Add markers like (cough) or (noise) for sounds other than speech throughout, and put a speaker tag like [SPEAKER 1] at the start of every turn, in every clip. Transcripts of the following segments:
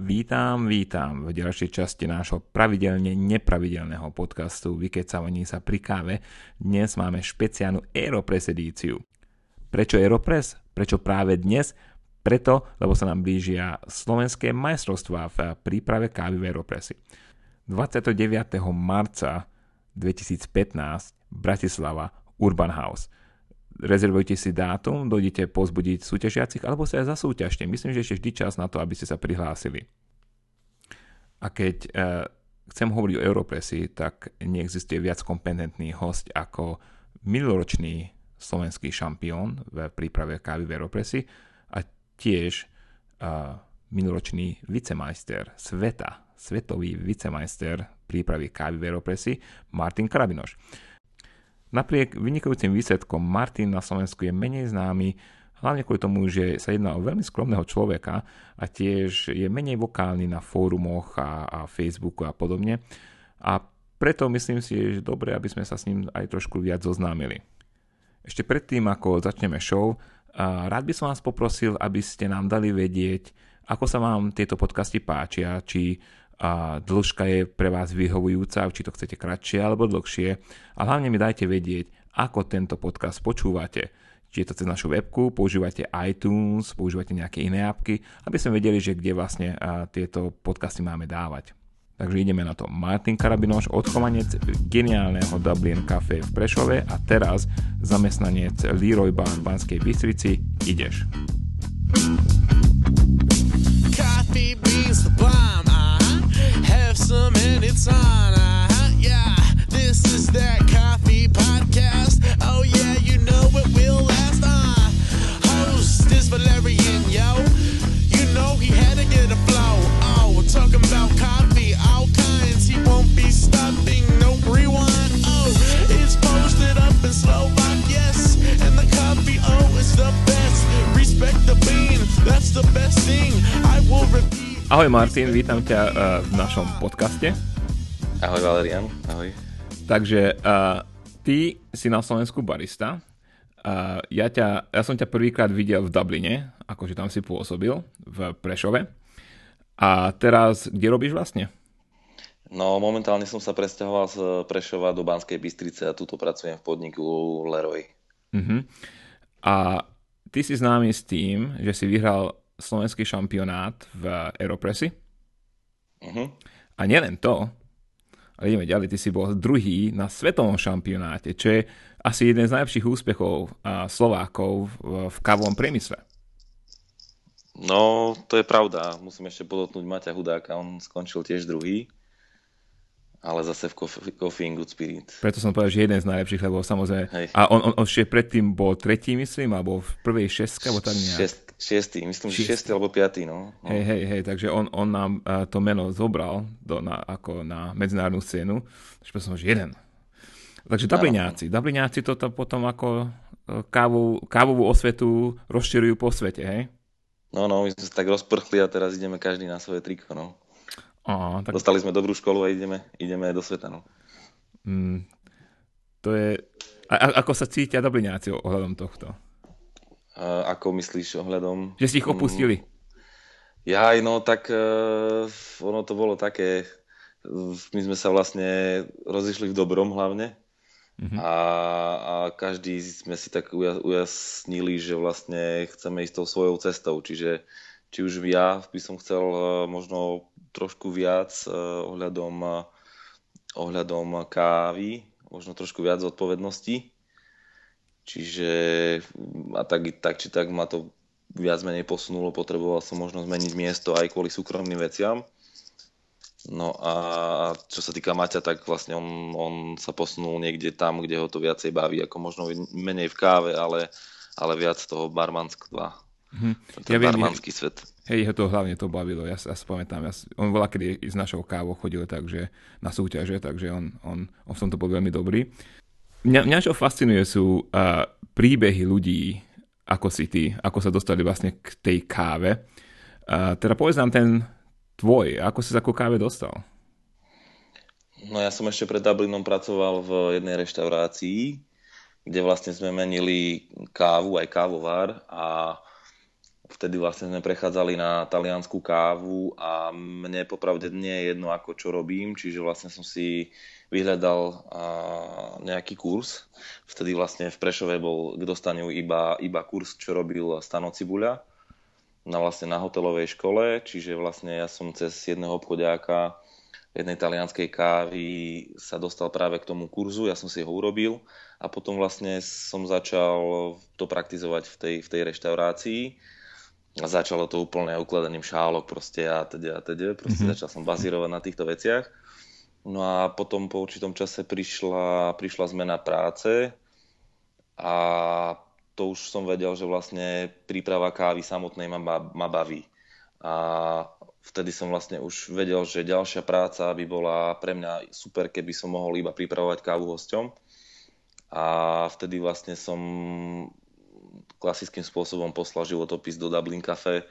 [SPEAKER 1] Vítam, vítam v ďalšej časti nášho pravidelne nepravidelného podcastu Vykecavaní sa pri káve. Dnes máme špeciálnu Aeropress edíciu. Prečo Aeropress? Prečo práve dnes? Preto, lebo sa nám blížia slovenské majstrovstvá v príprave kávy v Aeropressy. 29. marca 2015 Bratislava Urban House rezervujte si dátum, dojdete pozbudiť súťažiacich alebo sa aj zasúťažte. Myslím, že ešte vždy čas na to, aby ste sa prihlásili. A keď e, chcem hovoriť o Europresi, tak neexistuje viac kompetentný host ako minuloročný slovenský šampión v príprave kávy v Europresi a tiež e, minuloročný vicemajster sveta, svetový vicemajster prípravy kávy v Europresi Martin Karabinoš. Napriek vynikajúcim výsledkom Martin na Slovensku je menej známy, hlavne kvôli tomu, že sa jedná o veľmi skromného človeka a tiež je menej vokálny na fórumoch a, a Facebooku a podobne. A preto myslím si, že je dobré, aby sme sa s ním aj trošku viac zoznámili. Ešte predtým, ako začneme show, rád by som vás poprosil, aby ste nám dali vedieť, ako sa vám tieto podcasty páčia, či a dĺžka je pre vás vyhovujúca, či to chcete kratšie alebo dlhšie. A hlavne mi dajte vedieť, ako tento podcast počúvate. Či je to cez našu webku, používate iTunes, používate nejaké iné apky, aby sme vedeli, že kde vlastne tieto podcasty máme dávať. Takže ideme na to. Martin Karabinoš, odchovanec geniálneho Dublin Café v Prešove a teraz zamestnanec Leroy Bar v Banskej Bystrici. Ideš. Coffee beans bomb. Have some and it's on. Uh-huh, yeah, this is that coffee podcast. Oh yeah, you know it will last. Uh, host is Valerian, yo. You know he had to get a flow. Oh, talking about coffee, all kinds. He won't be stopping, no rewind. Oh, it's posted up in Slovak, yes. And the coffee, oh, is the best. Respect the bean, that's the best thing. I will repeat. Ahoj Martin, vítam ťa uh, v našom podcaste.
[SPEAKER 2] Ahoj Valerian, ahoj.
[SPEAKER 1] Takže uh, ty si na Slovensku barista. Uh, ja, ťa, ja som ťa prvýkrát videl v Dubline, akože tam si pôsobil, v Prešove. A teraz, kde robíš vlastne?
[SPEAKER 2] No, momentálne som sa presťahoval z Prešova do Banskej Bystrice a tuto pracujem v podniku Leroy. Uh-huh.
[SPEAKER 1] A ty si známy s tým, že si vyhral slovenský šampionát v Aeropressy. Uh-huh. A nielen to, ale ideme ďalej, ty si bol druhý na svetovom šampionáte, čo je asi jeden z najlepších úspechov Slovákov v, kávovom priemysle.
[SPEAKER 2] No, to je pravda. Musím ešte podotknúť Maťa Hudáka, on skončil tiež druhý ale zase v Coffee, coffee in Good Spirit.
[SPEAKER 1] Preto som povedal, že jeden z najlepších, lebo samozrejme... Hej. A on, on, on ešte predtým bol tretí, myslím, alebo v prvej šestke, alebo tak nejak.
[SPEAKER 2] Šest, šiestý, myslím, že šiestý alebo piatý, no.
[SPEAKER 1] no. Hej, hej, hej, takže on, on nám uh, to meno zobral do, na, ako na medzinárodnú scénu. Takže som, že jeden. Takže Dubliňáci. Dubliňáci toto potom ako e, kávu, kávovú osvetu rozširujú po svete, hej?
[SPEAKER 2] No, no, my sme sa tak rozprchli a teraz ideme každý na svoje triko, no. Aha, tak... Dostali sme dobrú školu a ideme, ideme do sveta. No. Mm,
[SPEAKER 1] to je... A, a, ako sa cítia Dubliňáci ohľadom tohto?
[SPEAKER 2] Ako myslíš ohľadom...
[SPEAKER 1] Že ste ich opustili? Mm,
[SPEAKER 2] jaj, no tak uh, ono to bolo také... My sme sa vlastne rozišli v dobrom hlavne. Uh-huh. A, a každý sme si tak ujasnili, že vlastne chceme ísť tou svojou cestou. Čiže či už ja by som chcel uh, možno trošku viac eh, ohľadom, ohľadom kávy, možno trošku viac zodpovednosti. Čiže a tak, tak či tak ma to viac menej posunulo, potreboval som možno zmeniť miesto aj kvôli súkromným veciam. No a čo sa týka Maťa, tak vlastne on, on sa posunul niekde tam, kde ho to viacej baví, ako možno menej v káve, ale, ale viac toho barmanskva. Ten ja barmanský viem, svet.
[SPEAKER 1] Hej, to hlavne to bavilo, ja, si pamätám, ja, on bola kedy s našou kávou chodil takže, na súťaže, takže on, on, on v tomto bol veľmi dobrý. Mňa, mňa čo fascinuje sú uh, príbehy ľudí, ako si ty, ako sa dostali vlastne k tej káve. Uh, teda povedz nám ten tvoj, ako si sa ku káve dostal?
[SPEAKER 2] No ja som ešte pred Dublinom pracoval v jednej reštaurácii, kde vlastne sme menili kávu, aj kávovár a vtedy vlastne sme prechádzali na taliansku kávu a mne popravde nie je jedno ako čo robím, čiže vlastne som si vyhľadal nejaký kurz. Vtedy vlastne v Prešove bol k dostaniu iba, iba kurz, čo robil Stano Cibuľa na, vlastne na hotelovej škole, čiže vlastne ja som cez jedného obchodiáka jednej talianskej kávy sa dostal práve k tomu kurzu, ja som si ho urobil a potom vlastne som začal to praktizovať v tej, v tej reštaurácii a začalo to úplne ukladaním šálok proste a teda a teda, proste mm-hmm. začal som bazírovať na týchto veciach. No a potom po určitom čase prišla, prišla zmena práce a to už som vedel, že vlastne príprava kávy samotnej ma, ma baví. A vtedy som vlastne už vedel, že ďalšia práca by bola pre mňa super, keby som mohol iba pripravovať kávu hosťom. A vtedy vlastne som klasickým spôsobom poslal životopis do Dublin Cafe.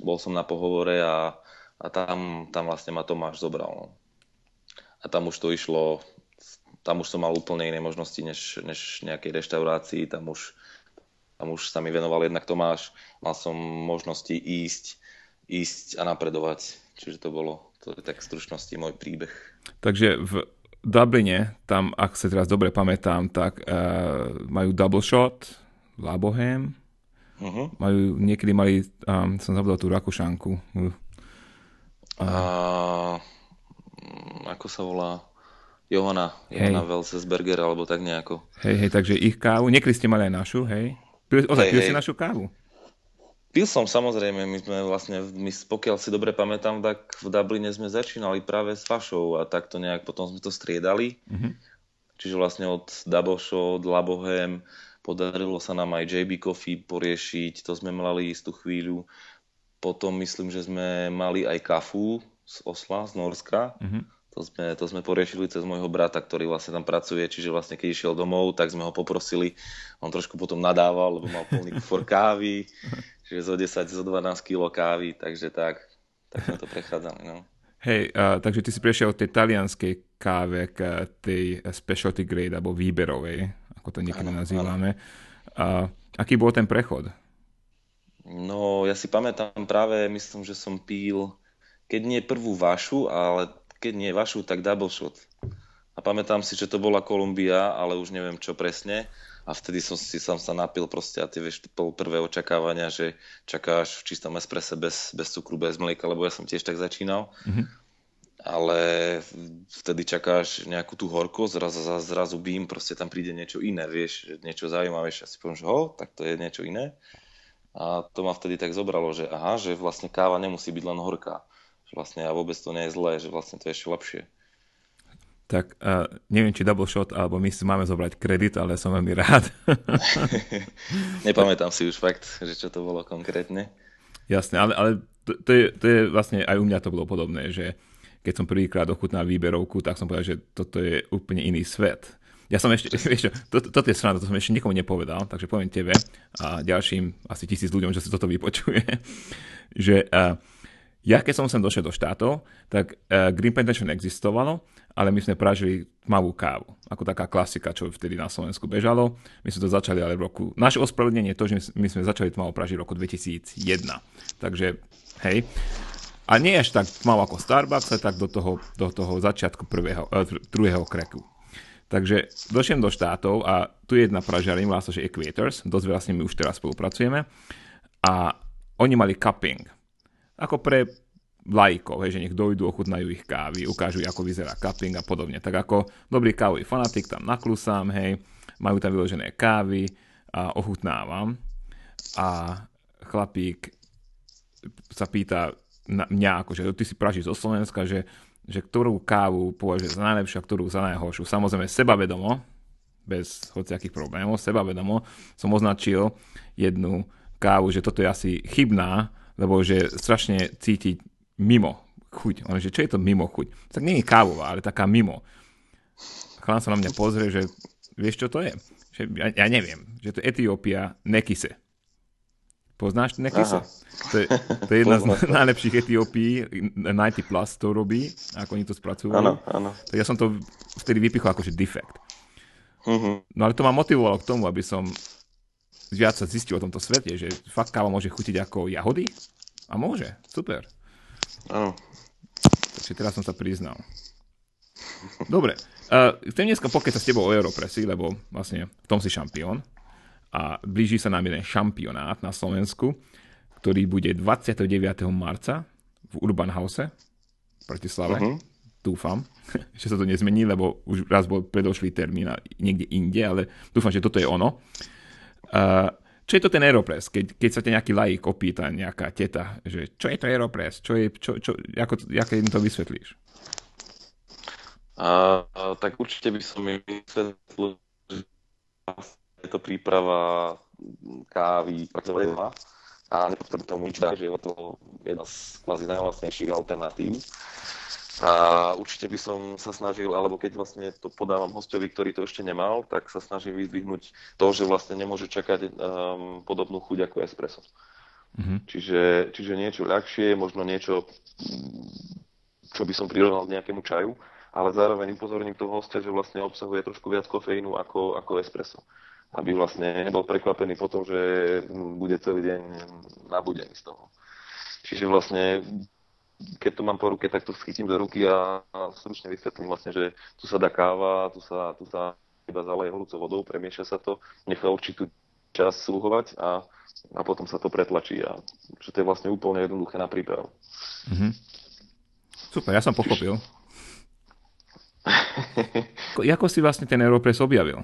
[SPEAKER 2] Bol som na pohovore a, a tam, tam vlastne ma Tomáš zobral. No. A tam už to išlo, tam už som mal úplne iné možnosti než, než nejakej reštaurácii, tam už, tam už sa mi venoval jednak Tomáš, mal som možnosti ísť, ísť a napredovať. Čiže to bolo, to je tak v stručnosti môj príbeh.
[SPEAKER 1] Takže v Dubline, tam, ak sa teraz dobre pamätám, tak uh, majú double shot, La Bohème. Uh-huh. Majú, niekedy mali, um, som zabudol tú Rakúšanku. Uh.
[SPEAKER 2] A, ako sa volá? Johana, Johana Welsesberger, alebo tak nejako.
[SPEAKER 1] Hej, hej, takže ich kávu, niekedy ste mali aj našu, hej? Ozaj, hej, pil hej. si našu kávu?
[SPEAKER 2] Pil som samozrejme, my sme vlastne, my, pokiaľ si dobre pamätám, tak v Dubline sme začínali práve s vašou a takto nejak potom sme to striedali. Uh-huh. Čiže vlastne od Double Shot, Labohem, Podarilo sa nám aj JB Coffee poriešiť, to sme mali istú chvíľu. Potom myslím, že sme mali aj kafu z Osla, z Norska. Mm-hmm. To sme, to sme poriešili cez môjho brata, ktorý vlastne tam pracuje, čiže vlastne keď išiel domov, tak sme ho poprosili, on trošku potom nadával, lebo mal plný kufor kávy, (laughs) čiže zo 10, zo 12 kg kávy, takže tak, tak sme to prechádzali. No.
[SPEAKER 1] Hej, uh, takže ty si prešiel od tej talianskej káve k tej specialty grade, alebo výberovej ako to niekedy ano, nazývame. A aký bol ten prechod?
[SPEAKER 2] No, ja si pamätám práve, myslím, že som pil, keď nie prvú vašu, ale keď nie vašu, tak double shot. A pamätám si, že to bola Kolumbia, ale už neviem čo presne. A vtedy som si sám sa napil proste a tie vieš, prvé očakávania, že čakáš v čistom esprese bez, bez cukru, bez mlieka, lebo ja som tiež tak začínal. Mm-hmm ale vtedy čakáš nejakú tú horkosť, zrazu, zrazu bím, proste tam príde niečo iné, vieš, niečo zaujímavé, a si poviem, že ho, tak to je niečo iné. A to ma vtedy tak zobralo, že aha, že vlastne káva nemusí byť len horká. Že vlastne a vôbec to nie je zlé, že vlastne to je ešte lepšie.
[SPEAKER 1] Tak uh, neviem, či double shot, alebo my si máme zobrať kredit, ale som veľmi rád. (laughs)
[SPEAKER 2] Nepamätám si už fakt, že čo to bolo konkrétne.
[SPEAKER 1] Jasné, ale, ale to, to, je, to je vlastne, aj u mňa to bolo podobné, že keď som prvýkrát ochutnal výberovku, tak som povedal, že toto je úplne iný svet. Ja som ešte, (laughs) vieš čo, to, toto je strana, to som ešte nikomu nepovedal, takže poviem tebe a ďalším asi tisíc ľuďom, že si toto vypočuje, (laughs) že uh, ja keď som sem došiel do štátov, tak uh, Green Plantation existovalo, ale my sme pražili tmavú kávu, ako taká klasika, čo vtedy na Slovensku bežalo. My sme to začali ale v roku... Naše ospravedlnenie je to, že my sme začali tmavo pražiť v roku 2001. Takže, hej. A nie až tak mal ako Starbucks, ale tak do toho, do toho začiatku prvého, uh, druhého kreku. Takže došiem do štátov a tu je jedna pražiarina, volá sa, že Equators, dosť veľa s nimi už teraz spolupracujeme a oni mali cupping. Ako pre lajkov, že nech dojdu, ochutnajú ich kávy, ukážu, ako vyzerá cupping a podobne. Tak ako dobrý kávový fanatik tam naklusám, hej, majú tam vyložené kávy a ochutnávam a chlapík sa pýta, na, mňa, akože ty si pražíš zo Slovenska, že, že ktorú kávu považuje za najlepšiu a ktorú za najhoršiu. Samozrejme sebavedomo, bez hociakých problémov, sebavedomo som označil jednu kávu, že toto je asi chybná, lebo že strašne cítiť mimo chuť. On že čo je to mimo chuť? Tak nie je kávová, ale taká mimo. Chlán sa na mňa pozrie, že vieš čo to je? Že ja, ja neviem, že to je Etiópia Nekise. Poznáš Nekise? To je, to je jedna z najlepších Etiópií, 90 Plus to robí, ako oni to spracujú.
[SPEAKER 2] Áno, áno.
[SPEAKER 1] Tak ja som to vtedy vypichol akože defekt. Uh-huh. No ale to ma motivovalo k tomu, aby som viac sa zistil o tomto svete, že fakt káva môže chutiť ako jahody? A môže, super.
[SPEAKER 2] Áno.
[SPEAKER 1] Takže teraz som sa priznal. Dobre, uh, chcem dneska pokecať s tebou o Europresi, lebo vlastne v tom si šampión a blíži sa nám jeden šampionát na Slovensku, ktorý bude 29. marca v Urban House v Bratislave. Uh-huh. Dúfam, (laughs) že sa to nezmení, lebo už raz bol predošlý termín niekde inde, ale dúfam, že toto je ono. Uh, čo je to ten Aeropress? Keď, keď sa ťa nejaký laik opýta, nejaká teta, že čo je to Aeropress? Čo je, čo, čo, ako, ako im to vysvetlíš?
[SPEAKER 2] A, tak určite by som im vysvetlil, že je to príprava kávy a nepotrebujem tomu nič dať, že je to jedna z kvázi najvlastnejších alternatív a určite by som sa snažil, alebo keď vlastne to podávam hostovi, ktorý to ešte nemal, tak sa snažím vyzdvihnúť to, že vlastne nemôže čakať um, podobnú chuť ako espresso. Mm-hmm. Čiže, čiže niečo ľahšie, možno niečo, čo by som prirovnal k nejakému čaju, ale zároveň upozorním toho hostia, že vlastne obsahuje trošku viac kofeínu ako, ako espresso. Aby vlastne nebol prekvapený po tom, že bude celý deň nabudený z toho. Čiže vlastne keď to mám po ruke, tak to schytím do ruky a, a stručne vysvetlím vlastne, že tu sa dá káva, tu sa, tu sa iba zaleje horúcou vodou, premieša sa to, nechá určitú čas sluhovať a, a potom sa to pretlačí a že to je vlastne úplne jednoduché na prípravu. Mm-hmm.
[SPEAKER 1] Super, ja som pochopil. (laughs) Ako si vlastne ten Aeropress objavil?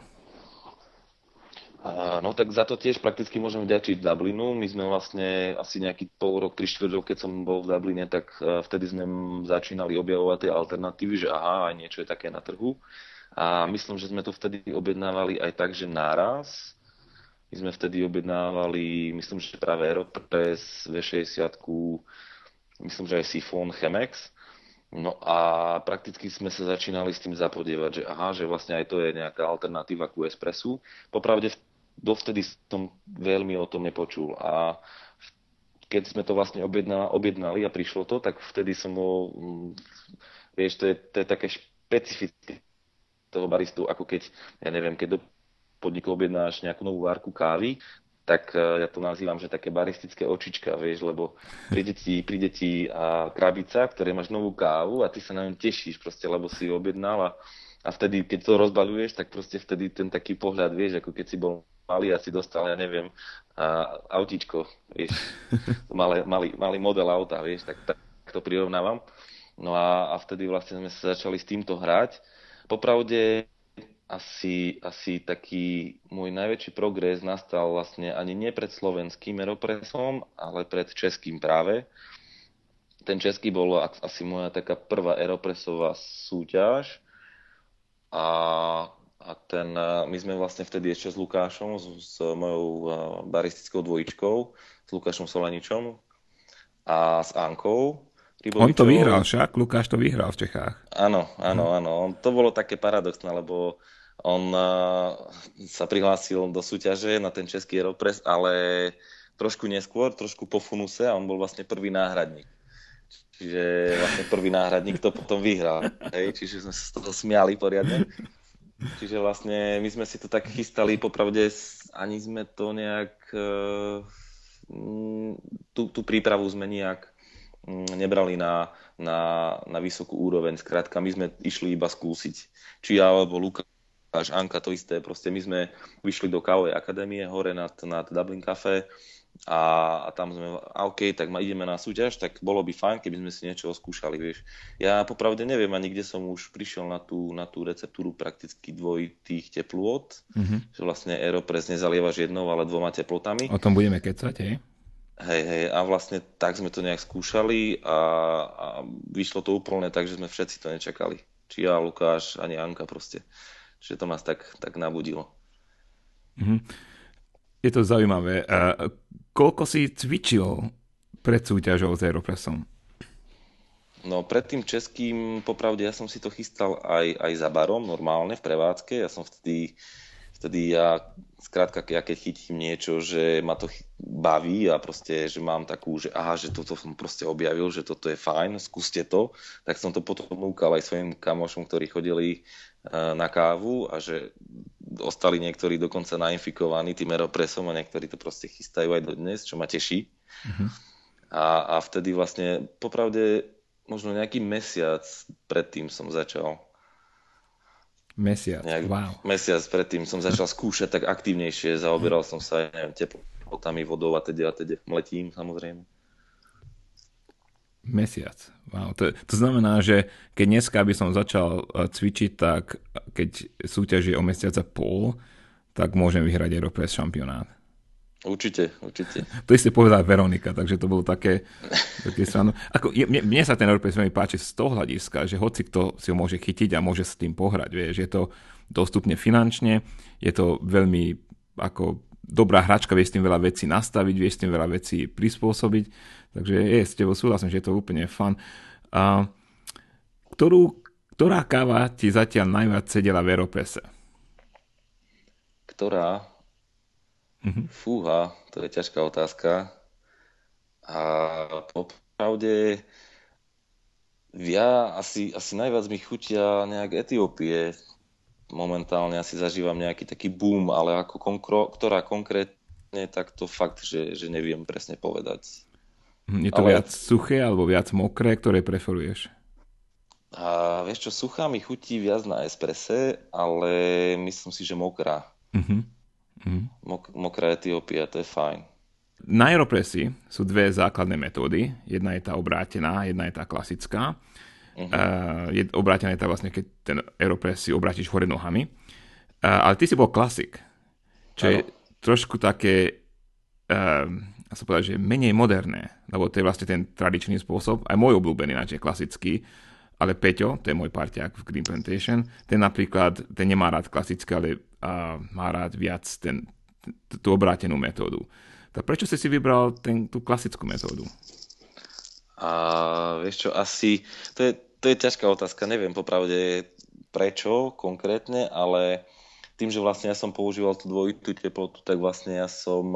[SPEAKER 2] No tak za to tiež prakticky môžem vďačiť Dublinu. My sme vlastne asi nejaký pol rok, tri štvrť keď som bol v Dubline, tak e, vtedy sme začínali objavovať tie alternatívy, že aha, aj niečo je také na trhu. A myslím, že sme to vtedy objednávali aj tak, že náraz. My sme vtedy objednávali, myslím, že práve Aeropress, V60, myslím, že aj Sifon, Chemex. No a prakticky sme sa začínali s tým zapodievať, že aha, že vlastne aj to je nejaká alternatíva ku espresu. Popravde dovtedy som veľmi o tom nepočul. A keď sme to vlastne objednali, objednali a prišlo to, tak vtedy som ho, mm, vieš, to je, to je také špecifické toho baristu, ako keď, ja neviem, keď do podniku objednáš nejakú novú várku kávy, tak e, ja to nazývam, že také baristické očička, vieš, lebo príde ti, príde ti a krabica, ktoré máš novú kávu a ty sa na ňu tešíš proste, lebo si ju objednal a, a vtedy, keď to rozbaľuješ, tak proste vtedy ten taký pohľad, vieš, ako keď si bol malý asi dostal, ja neviem, a, autíčko, vieš, (laughs) malý, malý, malý model auta, vieš, tak, tak to prirovnávam. No a, a vtedy vlastne sme sa začali s týmto hrať. Popravde asi, asi taký môj najväčší progres nastal vlastne ani nie pred slovenským Aeropressom, ale pred českým práve. Ten český bol asi moja taká prvá Aeropressová súťaž a a ten, my sme vlastne vtedy ešte s Lukášom, s, s mojou baristickou dvojičkou, s Lukášom Solaničom a s Ankou.
[SPEAKER 1] Rybovičou. On to vyhral však, Lukáš to vyhral v Čechách.
[SPEAKER 2] Áno, áno, áno. On, to bolo také paradoxné, lebo on sa prihlásil do súťaže na ten český Aeropress, ale trošku neskôr, trošku po funuse a on bol vlastne prvý náhradník. Čiže vlastne prvý náhradník to potom vyhral. Hej? Čiže sme sa z toho smiali poriadne. Čiže vlastne my sme si to tak chystali, popravde ani sme to nejak, e, tú, tú prípravu sme nejak nebrali na, na, na vysokú úroveň. Skrátka, my sme išli iba skúsiť. Či ja alebo Lukáš, Anka, to isté. Proste my sme vyšli do kávovej akadémie hore nad, nad Dublin Café a, a tam sme, a OK, tak ma ideme na súťaž, tak bolo by fajn, keby sme si niečo skúšali, vieš. Ja popravde neviem ani kde som už prišiel na tú, na tú receptúru prakticky dvojitých teplôt, mm-hmm. že vlastne Aeropress nezalievaš jednou, ale dvoma teplotami.
[SPEAKER 1] O tom budeme kecať, hej?
[SPEAKER 2] Hej, hej, a vlastne tak sme to nejak skúšali a, a vyšlo to úplne tak, že sme všetci to nečakali. Či ja, Lukáš, ani Anka proste. Čiže to nás tak, tak nabudilo.
[SPEAKER 1] Mm-hmm. Je to zaujímavé. Uh, Koľko si cvičil pred súťažou s Aeropressom?
[SPEAKER 2] No pred tým českým, popravde, ja som si to chystal aj, aj za barom, normálne v prevádzke. Ja som vtedy, vtedy ja, skrátka, ja keď chytím niečo, že ma to baví a proste, že mám takú, že aha, že toto som proste objavil, že toto je fajn, skúste to, tak som to potom núkal aj svojim kamošom, ktorí chodili na kávu a že ostali niektorí dokonca nainfikovaní tým Aeropressom a niektorí to proste chystajú aj dodnes, čo ma teší. Uh-huh. A, a vtedy vlastne, popravde, možno nejaký mesiac predtým som začal.
[SPEAKER 1] Mesiac, nejak, wow.
[SPEAKER 2] Mesiac predtým som začal skúšať tak aktívnejšie, zaoberal som sa, neviem, teplotami, vodou a teda a teda, letím samozrejme.
[SPEAKER 1] Mesiac. Wow. To, to znamená, že keď dneska by som začal eh, cvičiť, tak keď súťaž je o mesiac a pol, tak môžem vyhrať Aeropress šampionát.
[SPEAKER 2] Určite, určite.
[SPEAKER 1] To isté povedala Veronika, takže to bolo také, také. Ako, mne, mne sa ten Aeropress veľmi páči z toho hľadiska, že hoci kto si ho môže chytiť a môže s tým pohrať. Vieš, je to dostupne finančne, je to veľmi ako dobrá hračka, vieš s tým veľa vecí nastaviť, vieš s tým veľa vecí prispôsobiť Takže je, s tebou súhlasím, že je to úplne fun. A, ktorú, ktorá káva ti zatiaľ najviac sedela v Aeropese?
[SPEAKER 2] Ktorá? Mm-hmm. Fúha, to je ťažká otázka. A popravde ja asi, asi najviac mi chutia nejak Etiópie. Momentálne asi zažívam nejaký taký boom, ale ako konkro, ktorá konkrétne, tak to fakt, že, že neviem presne povedať.
[SPEAKER 1] Je to ale... viac suché alebo viac mokré, ktoré preferuješ?
[SPEAKER 2] A vieš čo, suchá mi chutí viac na esprese, ale myslím si, že mokrá. Uh-huh. Uh-huh. Mok- mokrá Etiópia, to je fajn.
[SPEAKER 1] Na Aeropressy sú dve základné metódy. Jedna je tá obrátená, jedna je tá klasická. Uh-huh. Uh, je, obrátená je tá vlastne, keď ten Aeropress si obrátiš hore nohami. Uh, ale ty si bol klasik, čo ano. je trošku také... Uh, a sa povedať, že menej moderné, lebo to je vlastne ten tradičný spôsob, aj môj obľúbený, je klasický, ale Peťo, to je môj parťák v Green Plantation, ten napríklad, ten nemá rád klasické, ale uh, má rád viac ten, tú obrátenú metódu. Tak prečo si si vybral ten, tú klasickú metódu?
[SPEAKER 2] A vieš čo, asi, to je, to je ťažká otázka, neviem popravde prečo konkrétne, ale tým, že vlastne ja som používal tú dvojitú teplotu, tak vlastne ja som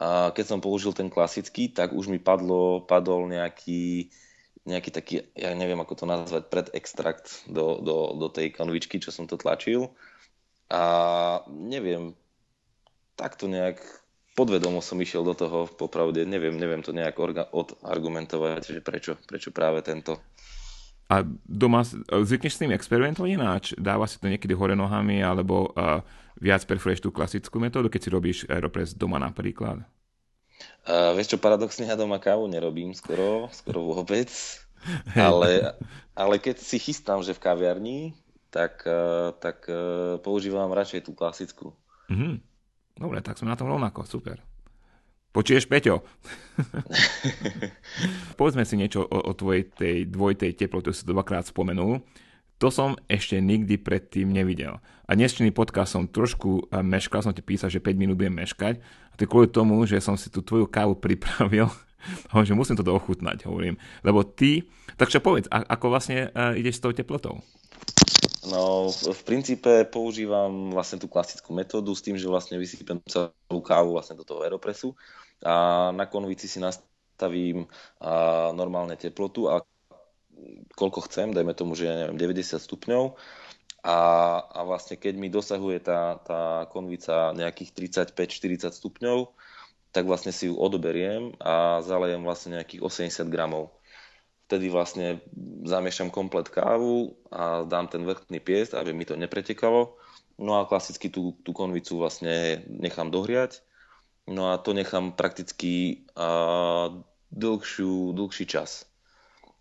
[SPEAKER 2] a keď som použil ten klasický, tak už mi padlo, padol nejaký, nejaký taký, ja neviem ako to nazvať, predextrakt do, do, do tej konvičky, čo som to tlačil. A neviem, takto nejak podvedomo som išiel do toho, popravde, neviem, neviem to nejak orga- odargumentovať, že prečo, prečo práve tento.
[SPEAKER 1] A doma zvykneš s tým experimentovať ináč? Dáva si to niekedy hore nohami, alebo uh, viac preferuješ tú klasickú metódu, keď si robíš Aeropress doma napríklad?
[SPEAKER 2] Uh, vieš čo, paradoxne ja doma kávu nerobím skoro, skoro vôbec. (laughs) Ale, ale keď si chystám, že v kaviarni, tak, uh, tak uh, používam radšej tú klasickú. Mm-hmm.
[SPEAKER 1] Dobre, tak sme na tom rovnako, super. Počuješ, Peťo? (laughs) Povedzme si niečo o, o tvojej tej dvojitej teplote, si dvakrát spomenul. To som ešte nikdy predtým nevidel. A dnešný podcast som trošku meškal, som ti písal, že 5 minút budem meškať. A to kvôli tomu, že som si tú tvoju kávu pripravil, (laughs) že musím to ochutnať, hovorím. Lebo ty, tak povedz, ako vlastne uh, ideš s tou teplotou?
[SPEAKER 2] No, v, princípe používam vlastne tú klasickú metódu s tým, že vlastne vysypem celú kávu vlastne do toho aeropresu a na konvici si nastavím a, normálne teplotu a koľko chcem, dajme tomu, že neviem, 90 stupňov a, a vlastne keď mi dosahuje tá, tá konvica nejakých 35-40 stupňov, tak vlastne si ju odoberiem a zalejem vlastne nejakých 80 gramov. Vtedy vlastne zamiešam komplet kávu a dám ten vrchný piest, aby mi to nepretekalo. No a klasicky tú, tú konvicu vlastne nechám dohriať. No a to nechám prakticky a, dlhšiu, dlhší čas.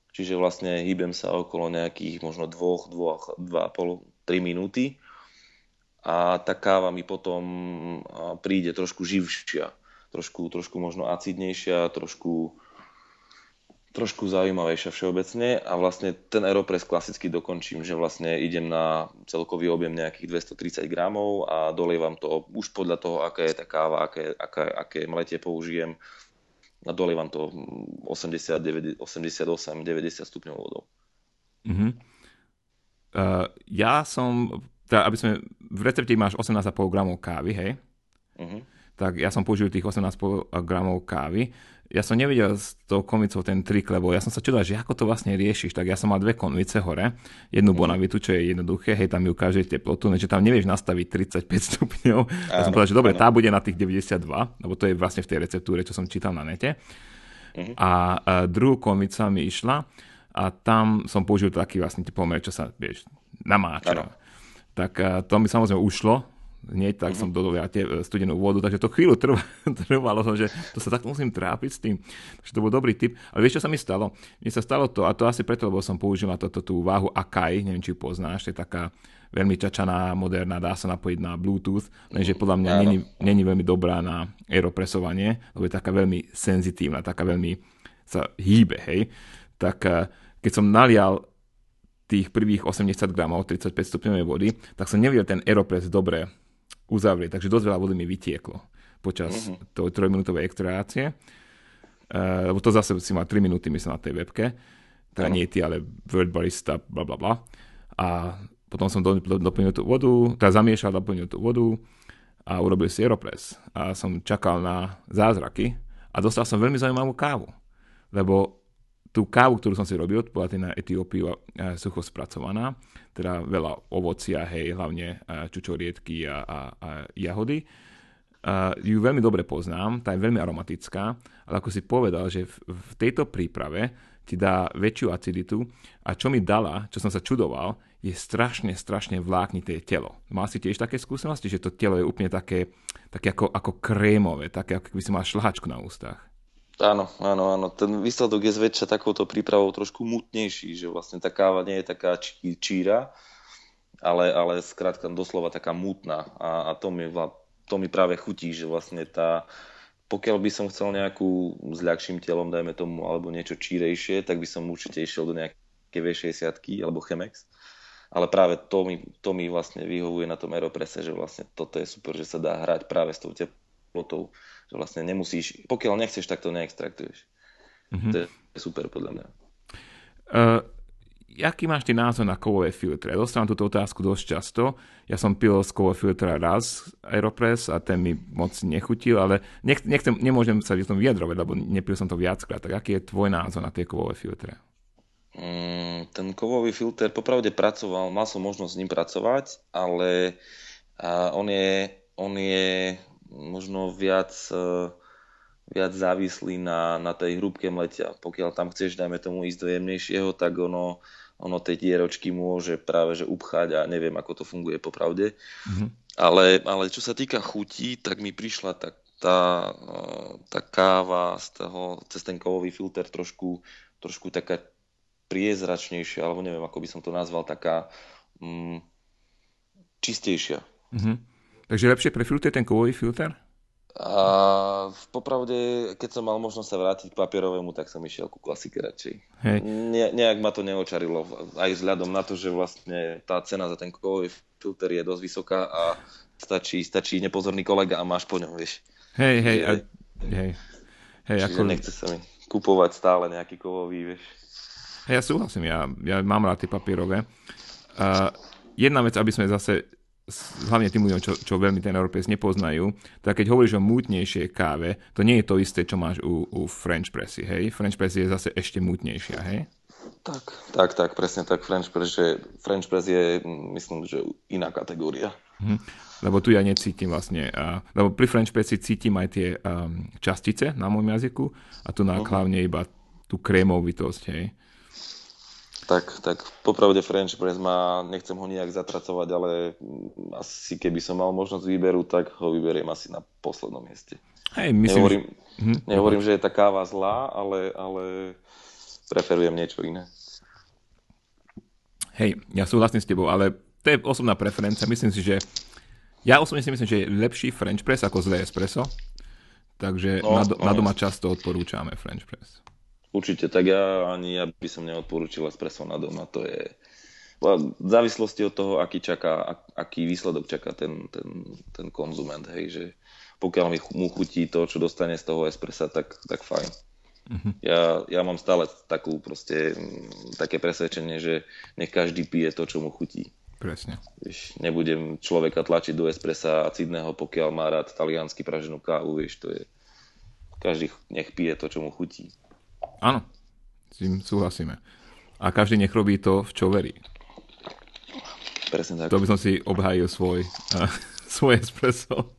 [SPEAKER 2] Čiže vlastne hýbem sa okolo nejakých možno 2, 2, 2,5, 3 minúty a tá káva mi potom príde trošku živšia, trošku, trošku možno acidnejšia, trošku, trošku zaujímavejšia všeobecne a vlastne ten Aeropress klasicky dokončím, že vlastne idem na celkový objem nejakých 230 gramov a dolievam to už podľa toho, aká je tá káva, aké, aké, aké mletie použijem, a dolievam to 80, 90, 88, 90 stupňov vodou.
[SPEAKER 1] Uh-huh. Uh, ja som, teda, aby sme, v recepte máš 18,5 gramov kávy, hej? Uh-huh. tak ja som použil tých 18 gramov kávy. Ja som nevidel s tou konvicou ten trik, lebo ja som sa čudal, že ako to vlastne riešiš. Tak ja som mal dve konvice hore, jednu mhm. bonavitu, čo je jednoduché, hej, tam ju ukáže teplotu, že tam nevieš nastaviť 35 stupňov. Ja som povedal, že dobre, tá bude na tých 92, lebo to je vlastne v tej receptúre, čo som čítal na nete. Uh-huh. A, a druhú konvica mi išla a tam som použil taký vlastne pomer, čo sa, vieš, namáča. Tak a to mi samozrejme ušlo, hneď tak uh-huh. som dodal ja tie, studenú vodu, takže to chvíľu trv, (laughs) trvalo som, že to sa tak musím trápiť s tým. Takže to bol dobrý tip. Ale vieš, čo sa mi stalo? Mne sa stalo to, a to asi preto, lebo som použil na toto tú váhu Akai, neviem, či poznáš, to je taká veľmi čačaná, moderná, dá sa napojiť na Bluetooth, lenže podľa mňa není, není veľmi dobrá na aeropresovanie, lebo je taká veľmi senzitívna, taká veľmi sa hýbe, hej. Tak eh, keď som nalial tých prvých 80 gramov 35 stupňovej vody, tak som nevidel ten aeropress dobre uzavrieť, takže dosť veľa vody mi vytieklo počas uh-huh. tej trojminútovej extrakcie, uh, lebo to zase si mal 3 minúty, myslím, na tej webke, teda uh-huh. nie ty, ale Word Barista, bla bla bla. A potom som do, do, doplnil tú vodu, teda zamiešal, doplnil tú vodu a urobil si Aeropress. A som čakal na zázraky a dostal som veľmi zaujímavú kávu, lebo tú kávu, ktorú som si robil, bola na Etiópiu sucho spracovaná, teda veľa ovocia, hej, hlavne čučoriedky a, a, a jahody. Uh, ju veľmi dobre poznám, tá je veľmi aromatická, ale ako si povedal, že v, v tejto príprave ti dá väčšiu aciditu a čo mi dala, čo som sa čudoval, je strašne, strašne vláknité telo. Mal si tiež také skúsenosti, že to telo je úplne také, také ako, ako krémové, také ako keby si mal šláčku na ústach.
[SPEAKER 2] Áno, áno, áno. Ten výsledok je zväčša takouto prípravou trošku mutnejší, že vlastne tá káva nie je taká čí, číra, ale, ale skrátka doslova taká mutná. A, a to, mi, to mi práve chutí, že vlastne tá, pokiaľ by som chcel nejakú s ľahším telom, dajme tomu, alebo niečo čírejšie, tak by som určite išiel do nejaké V60 alebo Chemex. Ale práve to mi, to mi vlastne vyhovuje na tom Aeropresse, že vlastne toto je super, že sa dá hrať práve s tou teplotou že vlastne nemusíš, pokiaľ nechceš, tak to neextraktuješ. Mm-hmm. To je super podľa mňa.
[SPEAKER 1] Uh, aký máš ty názor na kovové filtre? Dostávam túto otázku dosť často. Ja som pil z kovového filtra raz Aeropress a ten mi moc nechutil, ale nech, nechcem, nemôžem sa v tom vyjadrovať, lebo nepil som to viackrát. Tak aký je tvoj názor na tie kovové filtre?
[SPEAKER 2] Mm, ten kovový filter, popravde pracoval, mal som možnosť s ním pracovať, ale uh, on je, on je možno viac, e, viac závislý na, na tej hrúbke mletia. Pokiaľ tam chceš, dajme tomu, ísť do jemnejšieho, tak ono, ono tie dieročky môže práve že upchať a neviem, ako to funguje popravde. Mm-hmm. Ale, ale čo sa týka chutí, tak mi prišla tak tá, e, tá káva z toho, cez ten kovový filter trošku, trošku taká priezračnejšia, alebo neviem, ako by som to nazval, taká mm, čistejšia. Mm-hmm.
[SPEAKER 1] Takže lepšie pre filter ten kovový filter?
[SPEAKER 2] A popravde, keď som mal možnosť sa vrátiť k papierovému, tak som išiel ku klasike radšej. Hej. Ne, nejak ma to neočarilo, aj vzhľadom na to, že vlastne tá cena za ten kovový filter je dosť vysoká a stačí, stačí nepozorný kolega a máš po ňom, vieš.
[SPEAKER 1] Hej, hej, a, hej.
[SPEAKER 2] hej ako... nechce sa mi kupovať stále nejaký kovový, vieš.
[SPEAKER 1] Hej, ja súhlasím, ja, ja mám rád tie papierové. Uh, jedna vec, aby sme zase hlavne tým ľuďom, čo, čo veľmi ten Europress nepoznajú, tak keď hovoríš o mútnejšej káve, to nie je to isté, čo máš u, u French Pressy, hej? French Press je zase ešte mútnejšia, hej?
[SPEAKER 2] Tak, tak, tak, presne tak. French Press, že French Press je, myslím, že iná kategória.
[SPEAKER 1] Hm. Lebo tu ja necítim vlastne, uh, lebo pri French Pressi cítim aj tie um, častice na môjom jazyku a tu na uh-huh. hlavne iba tú krémovitosť, hej
[SPEAKER 2] tak, tak popravde French Press má, nechcem ho nejak zatracovať, ale asi keby som mal možnosť výberu, tak ho vyberiem asi na poslednom mieste.
[SPEAKER 1] Hej, myslím,
[SPEAKER 2] nehovorím, že... Hm, nehovorím, že je tá káva zlá, ale, ale preferujem niečo iné.
[SPEAKER 1] Hej, ja súhlasím s tebou, ale to je osobná preferencia. Myslím si, že ja osobne si myslím, že je lepší French Press ako zlé espresso. Takže no, na, do, no, na doma často odporúčame French Press.
[SPEAKER 2] Určite, tak ja ani ja by som neodporúčil espresso na doma, to je v závislosti od toho, aký, čaká, aký výsledok čaká ten, ten, ten konzument, hej, že pokiaľ mi mu chutí to, čo dostane z toho espressa, tak, tak fajn. Mm-hmm. Ja, ja mám stále takú proste, také presvedčenie, že nech každý pije to, čo mu chutí.
[SPEAKER 1] Presne.
[SPEAKER 2] Vieš, nebudem človeka tlačiť do espressa acidného, pokiaľ má rád taliansky praženú kávu, vieš, to je... Každý nech pije to, čo mu chutí.
[SPEAKER 1] Áno, s tým súhlasíme. A každý nech robí to, v čo verí.
[SPEAKER 2] Presne tak.
[SPEAKER 1] To by som si obhájil svoj, uh, (laughs) svoj espresso.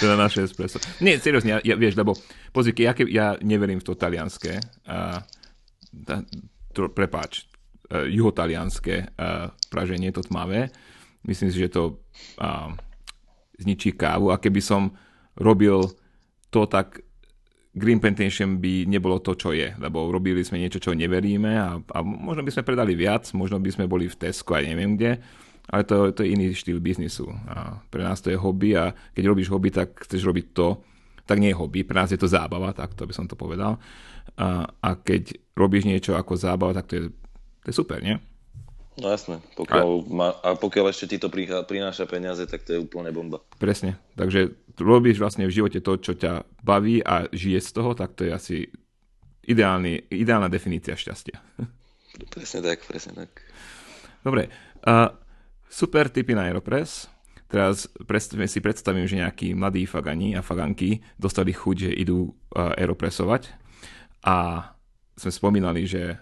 [SPEAKER 1] teda naše espresso. Nie, seriózne, ja, ja, vieš, lebo pozri, ja, ja neverím v to talianské. Uh, to, prepáč, uh, juhotalianské uh, praženie, to tmavé. Myslím si, že to uh, zničí kávu a keby som robil to tak Green Plantation by nebolo to, čo je, lebo robili sme niečo, čo neveríme a, a možno by sme predali viac, možno by sme boli v Tesco a neviem kde, ale to, to je iný štýl biznisu. A pre nás to je hobby a keď robíš hobby, tak chceš robiť to, tak nie je hobby, pre nás je to zábava, tak to by som to povedal. A, a keď robíš niečo ako zábava, tak to je, to je super, nie?
[SPEAKER 2] No jasné, pokiaľ a, ma, a pokiaľ ešte ti to prináša peniaze, tak to je úplne bomba.
[SPEAKER 1] Presne, takže robíš vlastne v živote to, čo ťa baví a žije z toho, tak to je asi ideálny, ideálna definícia šťastia. (laughs)
[SPEAKER 2] Presne tak, presne tak.
[SPEAKER 1] Dobre, uh, super tipy na Aeropress. Teraz si predstavím, že nejakí mladí fagani a faganky dostali chuť, že idú uh, aeropresovať a sme spomínali, že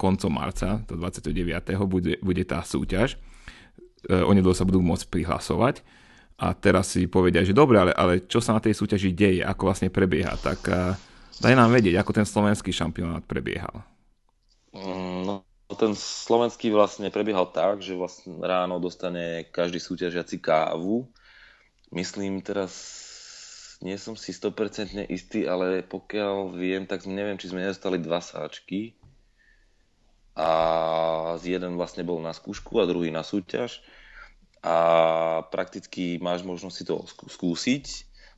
[SPEAKER 1] koncom marca, do 29. bude, bude tá súťaž. E, oni sa budú môcť prihlasovať a teraz si povedia, že dobre, ale, ale čo sa na tej súťaži deje, ako vlastne prebieha, tak uh, daj nám vedieť, ako ten slovenský šampionát prebiehal.
[SPEAKER 2] Mm, no, ten slovenský vlastne prebiehal tak, že vlastne ráno dostane každý súťažiaci kávu. Myslím teraz, nie som si 100% istý, ale pokiaľ viem, tak neviem, či sme nedostali dva sáčky a jeden vlastne bol na skúšku a druhý na súťaž a prakticky máš možnosť si to skúsiť,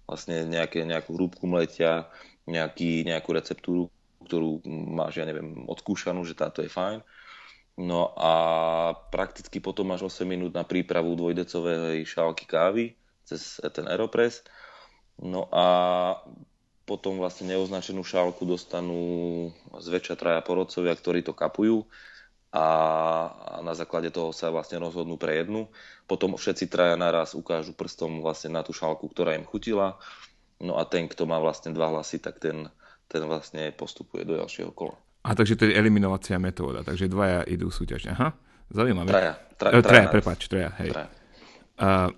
[SPEAKER 2] vlastne nejaké, nejakú hrúbku mletia, nejaký, nejakú receptúru, ktorú máš, ja neviem, odskúšanú, že táto je fajn. No a prakticky potom máš 8 minút na prípravu dvojdecovej šálky kávy cez ten Aeropress. No a potom vlastne neoznačenú šálku dostanú zväčša traja porodcovia, ktorí to kapujú a na základe toho sa vlastne rozhodnú pre jednu. Potom všetci traja naraz ukážu prstom vlastne na tú šálku, ktorá im chutila. No a ten, kto má vlastne dva hlasy, tak ten, ten vlastne postupuje do ďalšieho kola.
[SPEAKER 1] A takže to je eliminovacia metóda, takže dvaja idú súťažne. Aha, zaujímavé.
[SPEAKER 2] Traja.
[SPEAKER 1] Tra, traja, traja prepáč, traja, hej. Traja. A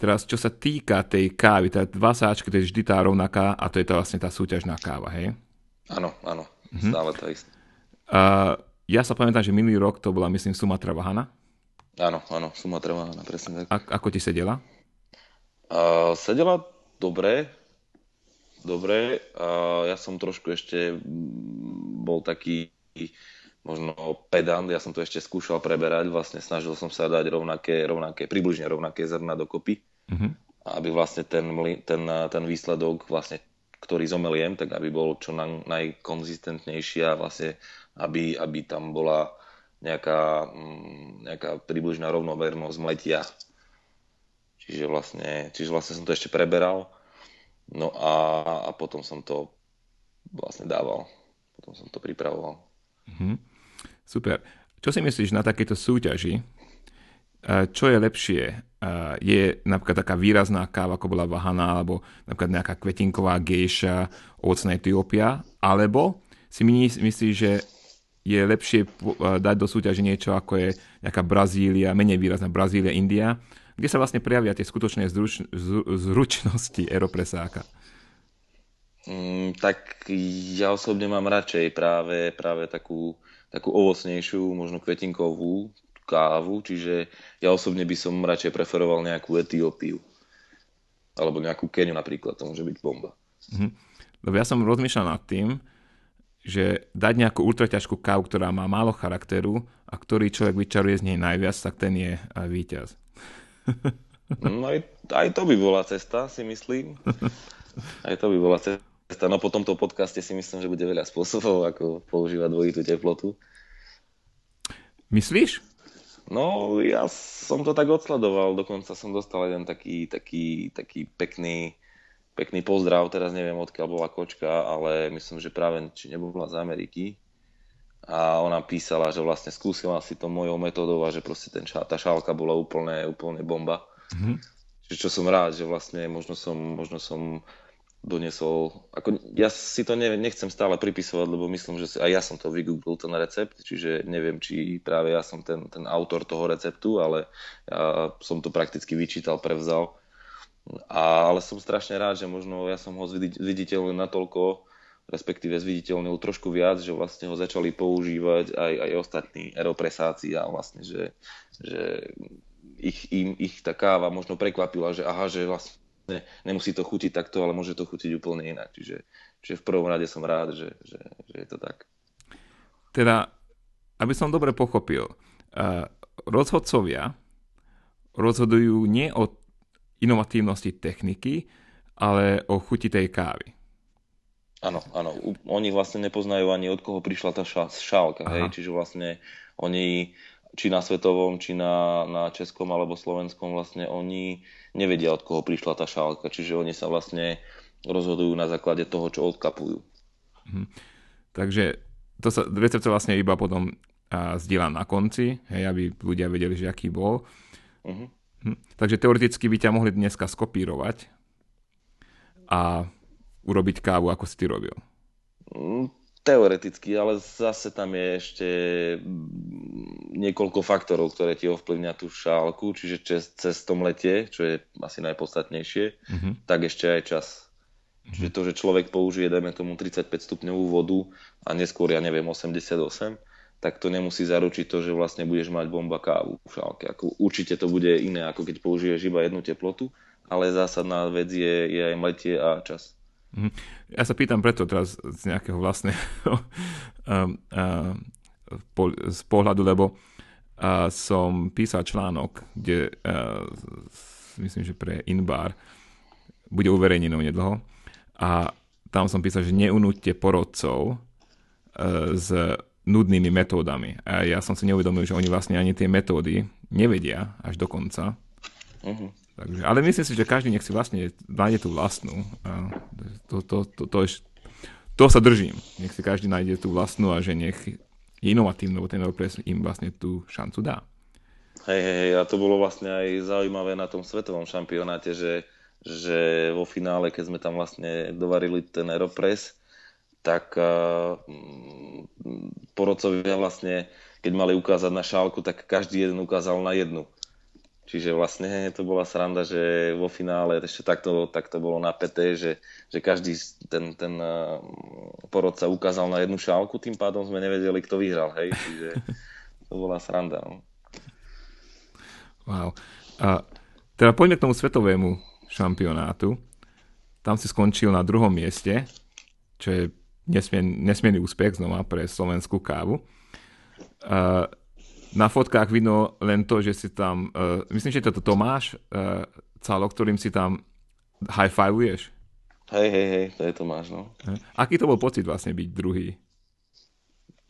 [SPEAKER 1] teraz, čo sa týka tej kávy, tá dva sáčky, to je vždy tá rovnaká a to je tá vlastne tá súťažná káva, hej?
[SPEAKER 2] Áno, áno, mhm. stále to isté.
[SPEAKER 1] A ja sa pamätám, že minulý rok to bola, myslím, Sumatra Vahana.
[SPEAKER 2] Áno, áno, Sumatra Vahana, presne tak.
[SPEAKER 1] A, ako ti sedela?
[SPEAKER 2] Uh, sedela dobre, dobre. Uh, ja som trošku ešte bol taký možno pedant, ja som to ešte skúšal preberať, vlastne snažil som sa dať rovnaké, rovnaké približne rovnaké zrna dokopy, uh-huh. aby vlastne ten, ten, ten výsledok, vlastne, ktorý zomeliem, tak aby bol čo na, najkonzistentnejší a vlastne aby, aby tam bola nejaká, mm, nejaká približná rovnovernosť mletia. Čiže vlastne, čiže vlastne som to ešte preberal, no a, a potom som to vlastne dával. Potom som to pripravoval.
[SPEAKER 1] Mm-hmm. Super. Čo si myslíš na takéto súťaži? Čo je lepšie? Je napríklad taká výrazná káva, ako bola Vahana, alebo napríklad nejaká kvetinková gejša, ovocná Etiópia, alebo si myslíš, že je lepšie dať do súťaže niečo ako je nejaká Brazília, menej výrazná Brazília, India, kde sa vlastne prejavia tie skutočné zruč, zručnosti aeropresáka.
[SPEAKER 2] Mm, tak ja osobne mám radšej práve, práve takú, takú ovocnejšiu, možno kvetinkovú kávu, čiže ja osobne by som radšej preferoval nejakú Etiópiu. Alebo nejakú Keniu napríklad, to môže byť bomba.
[SPEAKER 1] Mhm. Lebo ja som rozmýšľal nad tým, že dať nejakú ultraťažkú kávu, ktorá má málo charakteru a ktorý človek vyčaruje z nej najviac, tak ten je aj víťaz. (laughs)
[SPEAKER 2] No aj, aj to by bola cesta, si myslím. Aj to by bola cesta. No po tomto podcaste si myslím, že bude veľa spôsobov, ako používať dvojitú teplotu.
[SPEAKER 1] Myslíš?
[SPEAKER 2] No, ja som to tak odsledoval, dokonca som dostal jeden taký, taký, taký pekný pekný pozdrav, teraz neviem odkiaľ bola kočka, ale myslím, že práve či nebola z Ameriky. a ona písala, že vlastne skúsila si to mojou metodou a že proste ten, tá šálka bola úplne, úplne bomba. Mm-hmm. Čiže čo som rád, že vlastne možno som, možno som doniesol, ako ja si to neviem, nechcem stále pripisovať, lebo myslím, že si, aj ja som to vygooglil, ten recept, čiže neviem, či práve ja som ten, ten autor toho receptu, ale ja som to prakticky vyčítal, prevzal. A, ale som strašne rád, že možno ja som ho zviditeľnil natoľko, respektíve zviditeľnil trošku viac, že vlastne ho začali používať aj, aj ostatní aeropresáci a vlastne, že, že ich, im, ich tá káva možno prekvapila, že aha, že vlastne ne, nemusí to chutiť takto, ale môže to chutiť úplne inak. Čiže, čiže v prvom rade som rád, že, že, že je to tak.
[SPEAKER 1] Teda, aby som dobre pochopil, uh, rozhodcovia rozhodujú nie o inovatívnosti techniky, ale o chuti tej kávy.
[SPEAKER 2] Áno, áno. Oni vlastne nepoznajú ani od koho prišla tá šálka, hej? čiže vlastne oni či na svetovom, či na, na českom alebo slovenskom, vlastne oni nevedia, od koho prišla tá šálka, čiže oni sa vlastne rozhodujú na základe toho, čo odkapujú.
[SPEAKER 1] Mhm. Takže to sa, recept sa vlastne iba potom a, zdieľa na konci, hej, aby ľudia vedeli, že aký bol. Uh-huh. Hm. Takže teoreticky by ťa mohli dneska skopírovať a urobiť kávu, ako si ty robil.
[SPEAKER 2] Mm, Teoreticky, ale zase tam je ešte niekoľko faktorov, ktoré ti ovplyvňa tú šálku, čiže cez, cez tom lete, čo je asi najpodstatnejšie, mm-hmm. tak ešte aj čas. Mm-hmm. Čiže to, že človek použije, dajme tomu 35 stupňovú vodu a neskôr, ja neviem, 88, tak to nemusí zaručiť to, že vlastne budeš mať bomba kávu v šálke. Ako, určite to bude iné, ako keď použiješ iba jednu teplotu, ale zásadná vec je, je aj mletie a čas.
[SPEAKER 1] Mhm. Ja sa pýtam preto teraz z nejakého vlastného (laughs) um, uh, z pohľadu, lebo uh, som písal článok, kde uh, myslím, že pre Inbar bude uverejnený nedlho a tam som písal, že neunúďte porodcov s nudnými metódami. A ja som si neuvedomil, že oni vlastne ani tie metódy nevedia až do konca. Uh-huh. Takže, ale myslím si, že každý nech si vlastne nájde tú vlastnú. A to, to, to, to, to, to sa držím. Nech si každý nájde tú vlastnú a že nech je inovatívny, lebo ten Europres im vlastne tú šancu dá.
[SPEAKER 2] Hej, hej, hej, a to bolo vlastne aj zaujímavé na tom svetovom šampionáte, že, že vo finále, keď sme tam vlastne dovarili ten Aeropress, tak uh, porodcovia vlastne, keď mali ukázať na šálku, tak každý jeden ukázal na jednu. Čiže vlastne to bola sranda, že vo finále ešte takto, takto bolo napäté, že, že každý ten, ten uh, porodca ukázal na jednu šálku, tým pádom sme nevedeli, kto vyhral, hej, čiže to bola sranda. No.
[SPEAKER 1] Wow. A teda poďme k tomu svetovému šampionátu. Tam si skončil na druhom mieste, čo je nesmien, nesmierny úspech znova pre slovenskú kávu. Uh, na fotkách vidno len to, že si tam, uh, myslím, že to Tomáš uh, Calo, ktorým si tam high-fivuješ.
[SPEAKER 2] Hej, hej, hej, to je Tomáš, no.
[SPEAKER 1] Aký to bol pocit vlastne byť druhý?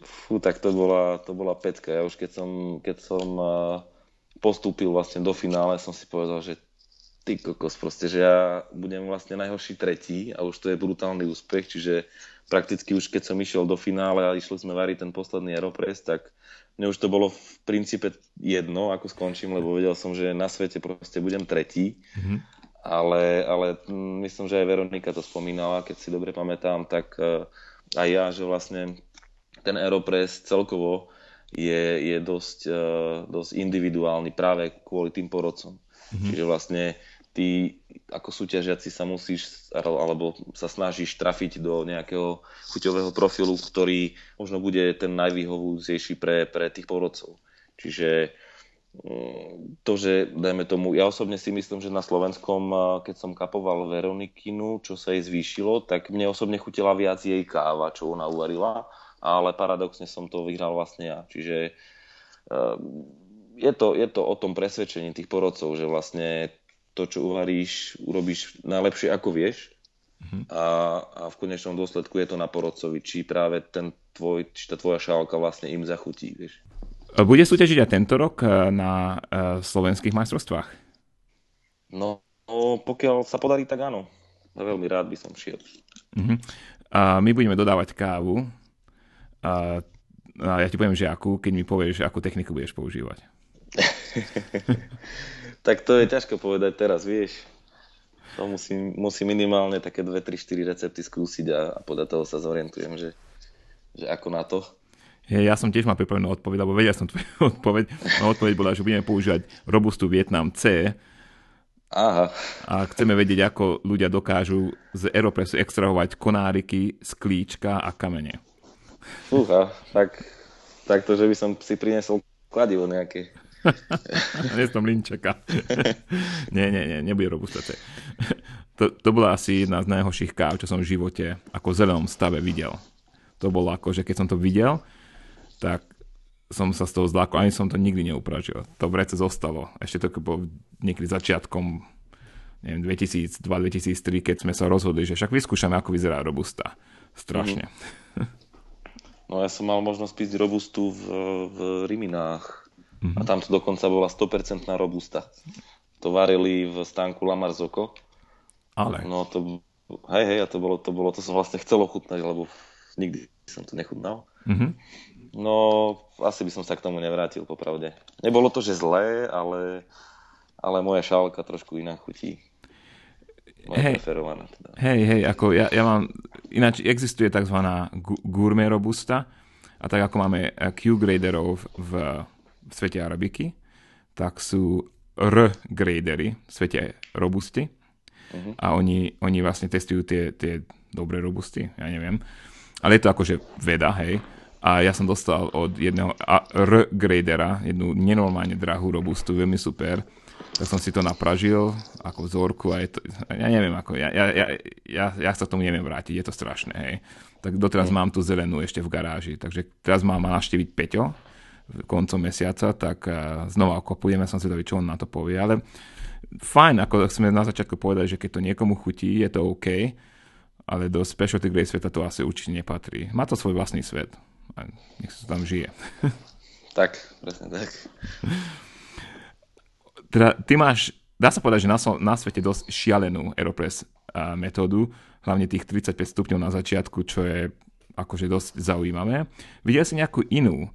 [SPEAKER 2] Fú, tak to bola, to bola pecka. Ja už keď som, keď som postúpil vlastne do finále, som si povedal, že ty kokos, proste, že ja budem vlastne najhorší tretí a už to je brutálny úspech, čiže prakticky už keď som išiel do finále a išli sme variť ten posledný Aeropress, tak mne už to bolo v princípe jedno, ako skončím, lebo vedel som, že na svete proste budem tretí. Mm-hmm. Ale, ale myslím, že aj Veronika to spomínala, keď si dobre pamätám, tak uh, aj ja, že vlastne ten Aeropress celkovo je, je dosť, uh, dosť individuálny práve kvôli tým porodcom. Mm-hmm. Čiže vlastne ty ako súťažiaci sa musíš alebo sa snažíš trafiť do nejakého chuťového profilu, ktorý možno bude ten najvýhovujúcejší pre, pre tých porodcov. Čiže mm, to, že dajme tomu, ja osobne si myslím, že na Slovenskom, keď som kapoval Veronikinu, čo sa jej zvýšilo, tak mne osobne chutila viac jej káva, čo ona uvarila, ale paradoxne som to vyhral vlastne ja. Čiže je to, je to o tom presvedčení tých porodcov, že vlastne to, čo uvaríš, urobíš najlepšie, ako vieš. Mm-hmm. A, a v konečnom dôsledku je to na porodcovi, či práve ten tvoj, či tá tvoja šálka vlastne im zachutí, vieš.
[SPEAKER 1] Bude súťažiť aj tento rok eh, na uh, slovenských majstrovstvách?
[SPEAKER 2] No, no, pokiaľ sa podarí, tak áno. Veľmi rád by som šiel.
[SPEAKER 1] Uh-huh. A my budeme dodávať kávu. A A ja ti poviem, že akú, keď mi povieš, akú techniku budeš používať. (laughs)
[SPEAKER 2] tak to je ťažko povedať teraz, vieš. To musím, musím minimálne také 2, 3, 4 recepty skúsiť a, a podľa toho sa zorientujem, že, že ako na to.
[SPEAKER 1] Ja, ja som tiež mal pripravenú odpoveď, lebo vedel som tvoju (laughs) odpoveď. Moja odpoveď bola, že budeme používať Robustu Vietnam C.
[SPEAKER 2] Aha.
[SPEAKER 1] A chceme vedieť, ako ľudia dokážu z Aeropressu extrahovať konáriky z klíčka a kamene.
[SPEAKER 2] Fúha, tak, tak to, že by som si prinesol kladivo nejaké. (laughs)
[SPEAKER 1] Nie som linčeka. (laughs) nie, nie, nie, nebude robusta C. to, to bola asi jedna z najhorších káv, čo som v živote ako v zelenom stave videl. To bolo ako, že keď som to videl, tak som sa z toho zlákol, ani som to nikdy neupražil. To vrece zostalo. Ešte to bolo niekedy začiatkom neviem, 2002-2003, keď sme sa rozhodli, že však vyskúšame, ako vyzerá robusta. Strašne. Mm-hmm.
[SPEAKER 2] No ja som mal možnosť piť robustu v, v Riminách Mm-hmm. A tam to dokonca bola 100% robusta. To varili v stánku Lamarzoko.
[SPEAKER 1] Ale.
[SPEAKER 2] No to, hej, hej, a to bolo, to bolo, to som vlastne chcel ochutnať, lebo nikdy som to nechutnal. Mm-hmm. No, asi by som sa k tomu nevrátil, popravde. Nebolo to, že zlé, ale, ale moja šálka trošku inak chutí.
[SPEAKER 1] Moja hej, teda. Hej, hej, ako ja, ja mám, ináč existuje tzv. gourmet robusta, a tak ako máme Q-graderov v v svete arabiky, tak sú R-gradery v svete robusty uh-huh. a oni, oni vlastne testujú tie, tie dobré robusty, ja neviem. Ale je to akože veda, hej. A ja som dostal od jedného R-gradera jednu nenormálne drahú robustu, veľmi super. Tak som si to napražil ako vzorku a je to, ja neviem ako, ja, ja, ja, ja, ja sa tomu neviem vrátiť, je to strašné, hej. Tak doteraz mm. mám tú zelenú ešte v garáži, takže teraz mám naštíviť Peťo, koncom mesiaca, tak eh, znova okopujeme, som to čo on na to povie, ale fajn, ako sme na začiatku povedali, že keď to niekomu chutí, je to OK, ale do specialty grade sveta to asi určite nepatrí. Má to svoj vlastný svet a nech sa tam žije. (laughs)
[SPEAKER 2] Tak, presne tak. (laughs)
[SPEAKER 1] Teda ty máš, dá sa povedať, že na, na svete dosť šialenú Aeropress uh, metódu, hlavne tých 35 stupňov na začiatku, čo je akože dosť zaujímavé. Videl si nejakú inú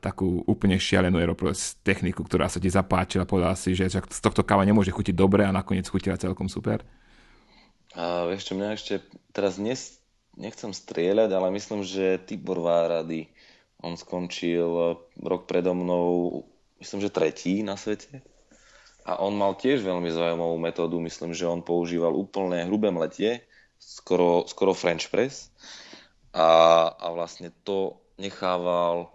[SPEAKER 1] takú úplne šialenú Aeropress techniku, ktorá sa ti zapáčila, povedal si, že z tohto káva nemôže chutiť dobre a nakoniec chutila celkom super?
[SPEAKER 2] A vieš čo, mňa ešte teraz nes, nechcem strieľať, ale myslím, že Tibor Várady, on skončil rok predo mnou, myslím, že tretí na svete. A on mal tiež veľmi zaujímavú metódu, myslím, že on používal úplne hrubé mletie, skoro, skoro French press a, a vlastne to nechával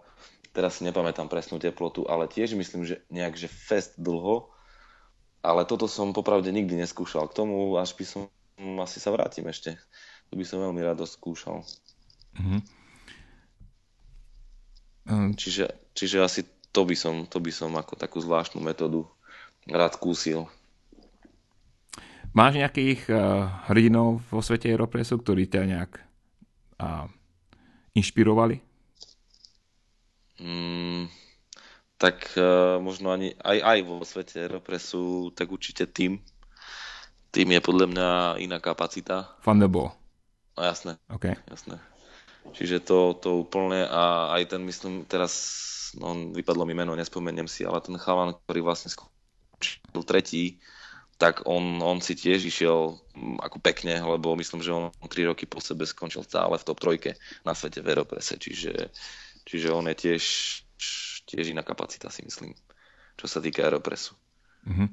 [SPEAKER 2] teraz si nepamätám presnú teplotu, ale tiež myslím, že nejak, že fest dlho, ale toto som popravde nikdy neskúšal. K tomu až by som asi sa vrátim ešte. To by som veľmi rád skúšal. Mm-hmm. Um. Čiže, čiže asi to by, som, to by som ako takú zvláštnu metódu rád skúsil.
[SPEAKER 1] Máš nejakých uh, hrdinov vo svete Aeropressu, ktorí ťa nejak uh, inšpirovali?
[SPEAKER 2] Mm, tak uh, možno ani aj, aj vo svete Aeropressu, tak určite tým. Tým je podľa mňa iná kapacita.
[SPEAKER 1] Thunderball.
[SPEAKER 2] No jasné.
[SPEAKER 1] Okay.
[SPEAKER 2] jasné. Čiže to, to úplne a aj ten myslím teraz, no vypadlo mi meno, nespomeniem si, ale ten chalan, ktorý vlastne skončil tretí, tak on, on si tiež išiel mm, ako pekne, lebo myslím, že on 3 roky po sebe skončil stále v top trojke na svete v Aeropresse, čiže Čiže on je tiež, tiež iná kapacita, si myslím, čo sa týka Aeropressu. Mm-hmm.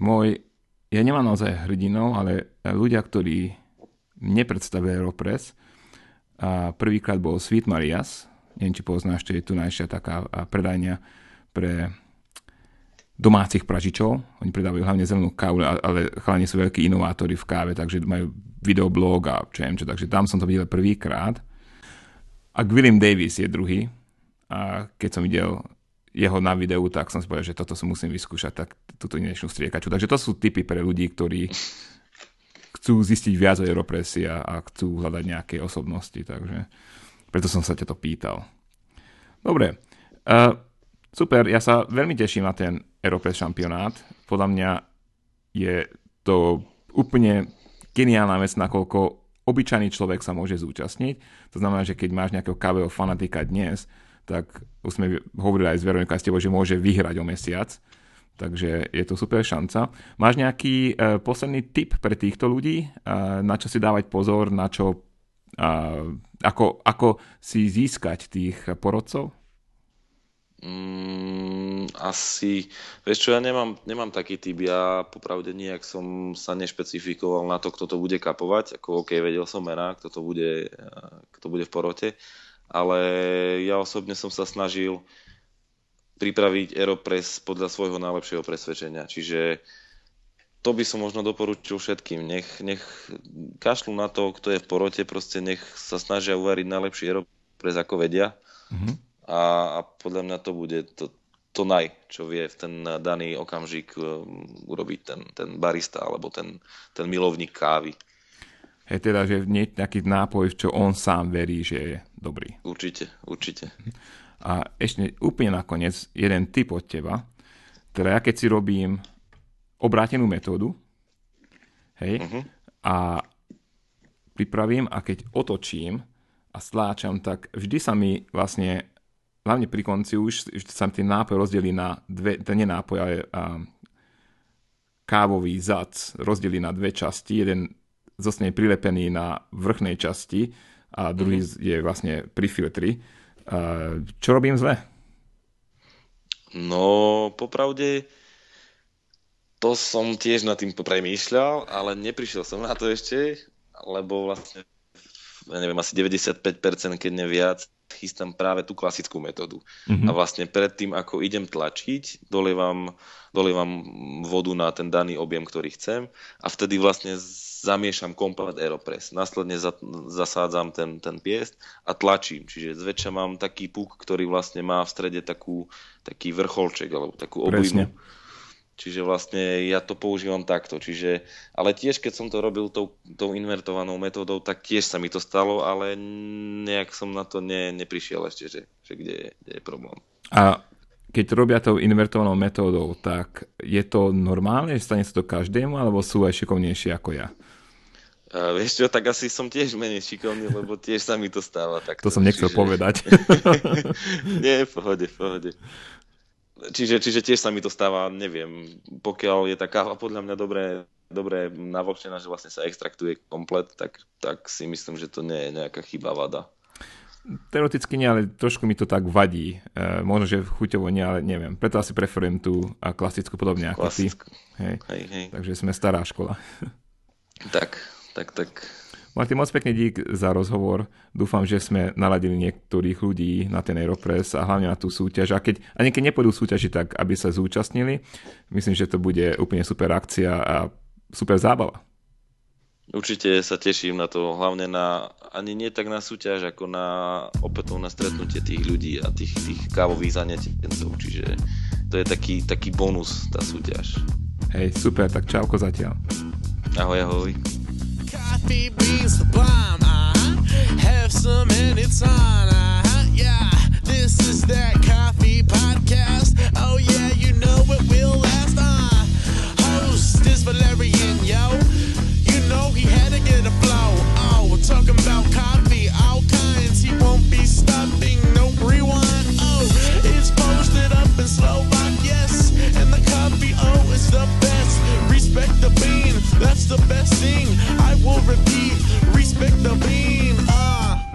[SPEAKER 1] Môj, ja nemám naozaj hrdinov, ale ľudia, ktorí nepredstavuje Aeropress, a prvýkrát bol Sweet Marias, neviem, či poznáš, to je tu najšia taká predajňa pre domácich pražičov. Oni predávajú hlavne zelenú kávu, ale chalani sú veľkí inovátori v káve, takže majú videoblog a čo viem čo. Takže tam som to videl prvýkrát a William Davis je druhý. A keď som videl jeho na videu, tak som si povedal, že toto si musím vyskúšať, tak túto dnešnú striekaču. Takže to sú typy pre ľudí, ktorí chcú zistiť viac o Aeropressy a, a chcú hľadať nejaké osobnosti, takže preto som sa ťa to pýtal. Dobre, uh, super, ja sa veľmi teším na ten Aeropress šampionát. Podľa mňa je to úplne geniálna vec, nakoľko obyčajný človek sa môže zúčastniť. To znamená, že keď máš nejakého kávého fanatika dnes, tak už sme hovorili aj s Veronikou s tebou, že môže vyhrať o mesiac. Takže je to super šanca. Máš nejaký uh, posledný tip pre týchto ľudí, uh, na čo si dávať pozor, na čo, uh, ako, ako si získať tých porodcov?
[SPEAKER 2] Mm, asi, vieš čo, ja nemám, nemám taký typ, ja popravde nijak som sa nešpecifikoval na to, kto to bude kapovať, ako OK, vedel som mená, kto to bude, kto bude v porote, ale ja osobne som sa snažil pripraviť Aeropress podľa svojho najlepšieho presvedčenia, čiže to by som možno doporučil všetkým. Nech, nech kašľú na to, kto je v porote, proste nech sa snažia uvariť najlepší Aeropress, ako vedia. Mm-hmm a, a podľa mňa to bude to, to naj, čo vie v ten daný okamžik um, urobiť ten, ten barista alebo ten, ten milovník kávy.
[SPEAKER 1] Hej, teda, že nie nejaký nápoj, čo on sám verí, že je dobrý.
[SPEAKER 2] Určite, určite.
[SPEAKER 1] A ešte úplne nakoniec, jeden tip od teba. Teda ja keď si robím obrátenú metódu, hej, uh-huh. a pripravím a keď otočím a stláčam, tak vždy sa mi vlastne hlavne pri konci už, už sa ten nápoj rozdelí na dve, ten nie nápoj, ale a, kávový zac rozdelí na dve časti. Jeden zostane prilepený na vrchnej časti a druhý mm-hmm. je vlastne pri filtri. A, čo robím zle?
[SPEAKER 2] No, popravde, to som tiež nad tým premýšľal, ale neprišiel som na to ešte, lebo vlastne, ja neviem, asi 95%, keď neviac, chystám práve tú klasickú metódu. Mm-hmm. A vlastne predtým, ako idem tlačiť, dolievam, dolievam vodu na ten daný objem, ktorý chcem a vtedy vlastne zamiešam komplet Aeropress. Následne za, zasádzam ten, ten piest a tlačím. Čiže zväčša mám taký puk, ktorý vlastne má v strede takú, taký vrcholček alebo takú obujmu. Čiže vlastne ja to používam takto. Čiže, ale tiež, keď som to robil tou, tou invertovanou metódou, tak tiež sa mi to stalo, ale nejak som na to ne, neprišiel ešte, že, že kde, je, kde je problém.
[SPEAKER 1] A keď robia tou invertovanou metódou, tak je to normálne, že stane sa to každému, alebo sú aj šikovnejší ako ja?
[SPEAKER 2] A vieš čo, tak asi som tiež menej šikovný, lebo tiež sa mi to stáva takto.
[SPEAKER 1] To som nechcel čiže... povedať. (laughs) (laughs)
[SPEAKER 2] Nie, v pohode, v pohode. Čiže, čiže tiež sa mi to stáva, neviem, pokiaľ je tá káva podľa mňa dobré, dobré navlhčená, že vlastne sa extraktuje komplet, tak, tak si myslím, že to nie je nejaká chyba vada.
[SPEAKER 1] Teoreticky nie, ale trošku mi to tak vadí. E, možno, že chuťovo nie, ale neviem. Preto asi preferujem tú klasickú podobne ako Klasickú. ty. Hej. Hej, hej. Takže sme stará škola.
[SPEAKER 2] Tak, tak, tak.
[SPEAKER 1] Martin, moc pekne dík za rozhovor. Dúfam, že sme naladili niektorých ľudí na ten Aeropress a hlavne na tú súťaž. A keď ani keď nepôjdu súťaži, tak aby sa zúčastnili. Myslím, že to bude úplne super akcia a super zábava.
[SPEAKER 2] Určite sa teším na to, hlavne na, ani nie tak na súťaž, ako na opätovné stretnutie tých ľudí a tých, tých kávových zanetencov, čiže to je taký, taký bonus, tá súťaž.
[SPEAKER 1] Hej, super, tak čauko zatiaľ.
[SPEAKER 2] Ahoj, ahoj.
[SPEAKER 3] Coffee beans the bomb, uh-huh. Have some and it's on, uh-huh. Yeah, this is that coffee podcast. Oh yeah, you know it will last, uh. Host is Valerian, yo. You know he had to get a flow. Oh, we're talking about coffee, all kinds. He won't be stopping, no rewind. Oh, it's posted up in Slovak, yes. And the coffee, oh, is the Respect the bean, that's the best thing. I will repeat, respect the bean. Ah.